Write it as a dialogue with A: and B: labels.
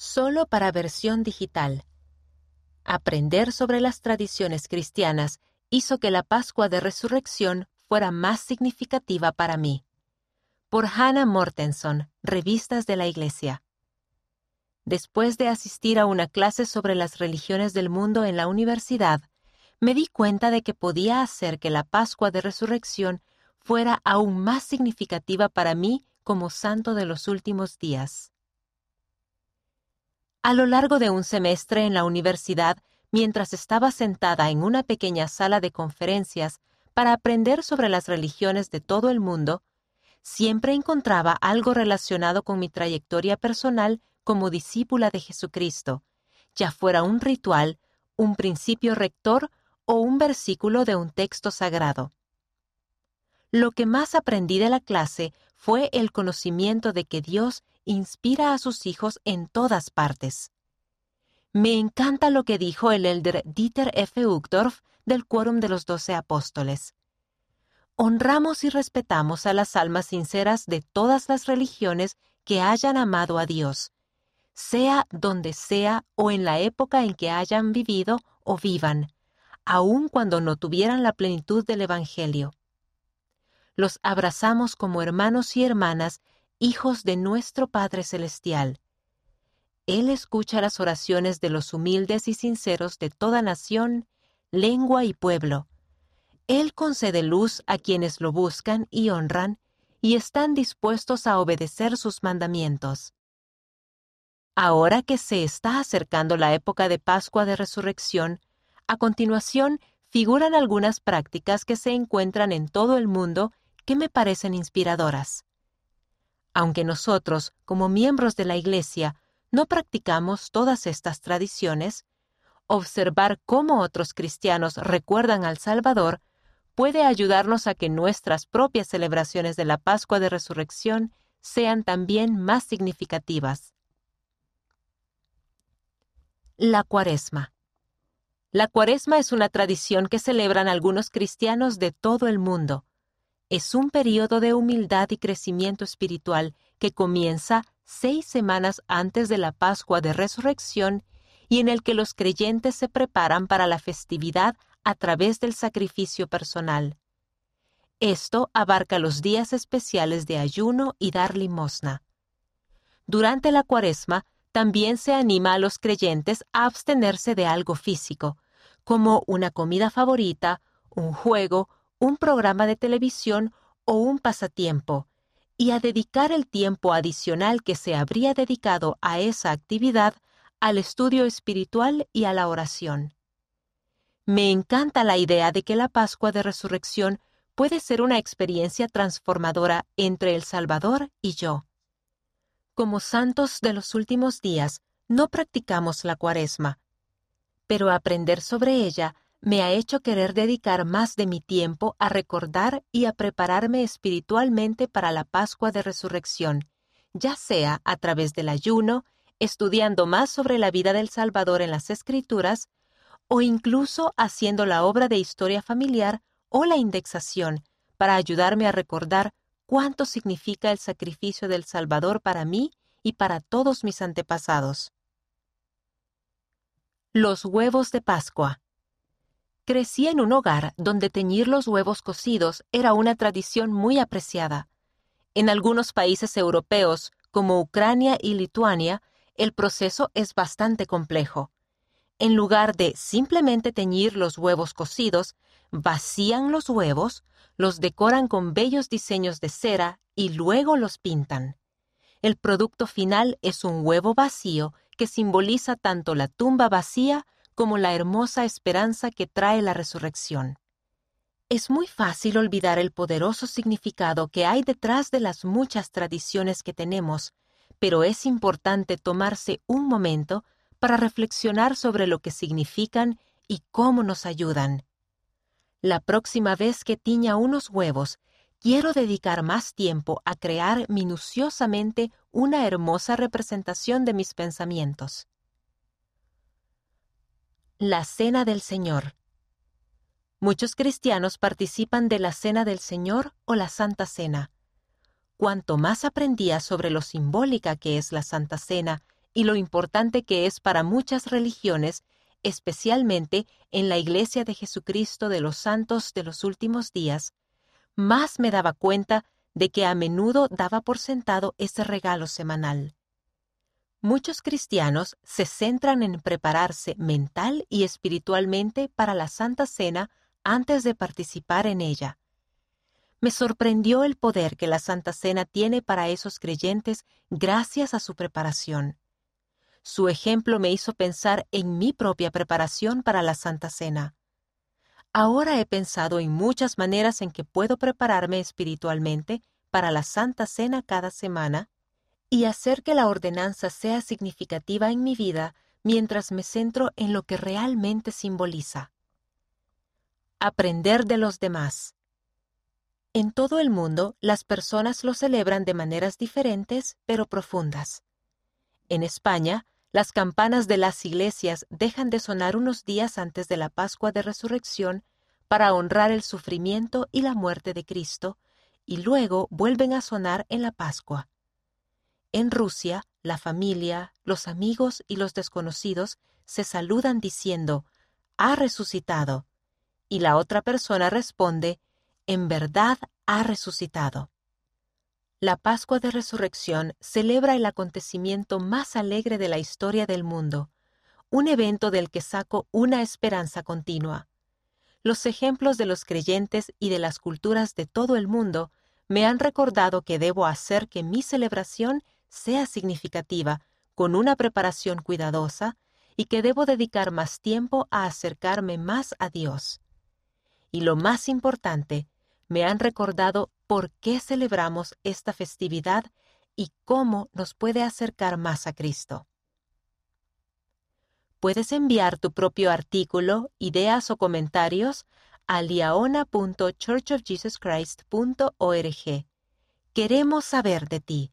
A: solo para versión digital. Aprender sobre las tradiciones cristianas hizo que la Pascua de Resurrección fuera más significativa para mí. Por Hannah Mortenson, Revistas de la Iglesia. Después de asistir a una clase sobre las religiones del mundo en la universidad, me di cuenta de que podía hacer que la Pascua de Resurrección fuera aún más significativa para mí como santo de los últimos días. A lo largo de un semestre en la universidad, mientras estaba sentada en una pequeña sala de conferencias para aprender sobre las religiones de todo el mundo, siempre encontraba algo relacionado con mi trayectoria personal como discípula de Jesucristo, ya fuera un ritual, un principio rector o un versículo de un texto sagrado. Lo que más aprendí de la clase fue el conocimiento de que Dios inspira a sus hijos en todas partes. Me encanta lo que dijo el elder Dieter F. Uchtdorf del Quórum de los Doce Apóstoles. Honramos y respetamos a las almas sinceras de todas las religiones que hayan amado a Dios, sea donde sea o en la época en que hayan vivido o vivan, aun cuando no tuvieran la plenitud del Evangelio. Los abrazamos como hermanos y hermanas, hijos de nuestro Padre Celestial. Él escucha las oraciones de los humildes y sinceros de toda nación, lengua y pueblo. Él concede luz a quienes lo buscan y honran, y están dispuestos a obedecer sus mandamientos. Ahora que se está acercando la época de Pascua de Resurrección, a continuación figuran algunas prácticas que se encuentran en todo el mundo que me parecen inspiradoras. Aunque nosotros, como miembros de la Iglesia, no practicamos todas estas tradiciones, observar cómo otros cristianos recuerdan al Salvador puede ayudarnos a que nuestras propias celebraciones de la Pascua de Resurrección sean también más significativas. La Cuaresma. La cuaresma es una tradición que celebran algunos cristianos de todo el mundo. Es un periodo de humildad y crecimiento espiritual que comienza seis semanas antes de la Pascua de Resurrección y en el que los creyentes se preparan para la festividad a través del sacrificio personal. Esto abarca los días especiales de ayuno y dar limosna. Durante la cuaresma también se anima a los creyentes a abstenerse de algo físico, como una comida favorita, un juego, un programa de televisión o un pasatiempo, y a dedicar el tiempo adicional que se habría dedicado a esa actividad al estudio espiritual y a la oración. Me encanta la idea de que la Pascua de Resurrección puede ser una experiencia transformadora entre el Salvador y yo. Como santos de los últimos días, no practicamos la cuaresma, pero aprender sobre ella me ha hecho querer dedicar más de mi tiempo a recordar y a prepararme espiritualmente para la Pascua de Resurrección, ya sea a través del ayuno, estudiando más sobre la vida del Salvador en las Escrituras, o incluso haciendo la obra de historia familiar o la indexación para ayudarme a recordar cuánto significa el sacrificio del Salvador para mí y para todos mis antepasados. Los huevos de Pascua. Crecí en un hogar donde teñir los huevos cocidos era una tradición muy apreciada. En algunos países europeos, como Ucrania y Lituania, el proceso es bastante complejo. En lugar de simplemente teñir los huevos cocidos, vacían los huevos, los decoran con bellos diseños de cera y luego los pintan. El producto final es un huevo vacío que simboliza tanto la tumba vacía como la hermosa esperanza que trae la resurrección. Es muy fácil olvidar el poderoso significado que hay detrás de las muchas tradiciones que tenemos, pero es importante tomarse un momento para reflexionar sobre lo que significan y cómo nos ayudan. La próxima vez que tiña unos huevos, quiero dedicar más tiempo a crear minuciosamente una hermosa representación de mis pensamientos. La Cena del Señor. Muchos cristianos participan de la Cena del Señor o la Santa Cena. Cuanto más aprendía sobre lo simbólica que es la Santa Cena y lo importante que es para muchas religiones, especialmente en la Iglesia de Jesucristo de los Santos de los Últimos Días, más me daba cuenta de que a menudo daba por sentado ese regalo semanal. Muchos cristianos se centran en prepararse mental y espiritualmente para la Santa Cena antes de participar en ella. Me sorprendió el poder que la Santa Cena tiene para esos creyentes gracias a su preparación. Su ejemplo me hizo pensar en mi propia preparación para la Santa Cena. Ahora he pensado en muchas maneras en que puedo prepararme espiritualmente para la Santa Cena cada semana y hacer que la ordenanza sea significativa en mi vida mientras me centro en lo que realmente simboliza. Aprender de los demás. En todo el mundo, las personas lo celebran de maneras diferentes pero profundas. En España, las campanas de las iglesias dejan de sonar unos días antes de la Pascua de Resurrección para honrar el sufrimiento y la muerte de Cristo, y luego vuelven a sonar en la Pascua. En Rusia, la familia, los amigos y los desconocidos se saludan diciendo, ha resucitado, y la otra persona responde, en verdad ha resucitado. La Pascua de Resurrección celebra el acontecimiento más alegre de la historia del mundo, un evento del que saco una esperanza continua. Los ejemplos de los creyentes y de las culturas de todo el mundo me han recordado que debo hacer que mi celebración sea significativa, con una preparación cuidadosa, y que debo dedicar más tiempo a acercarme más a Dios. Y lo más importante, me han recordado por qué celebramos esta festividad y cómo nos puede acercar más a Cristo. Puedes enviar tu propio artículo, ideas o comentarios a liaona.churchofjesuschrist.org. Queremos saber de ti.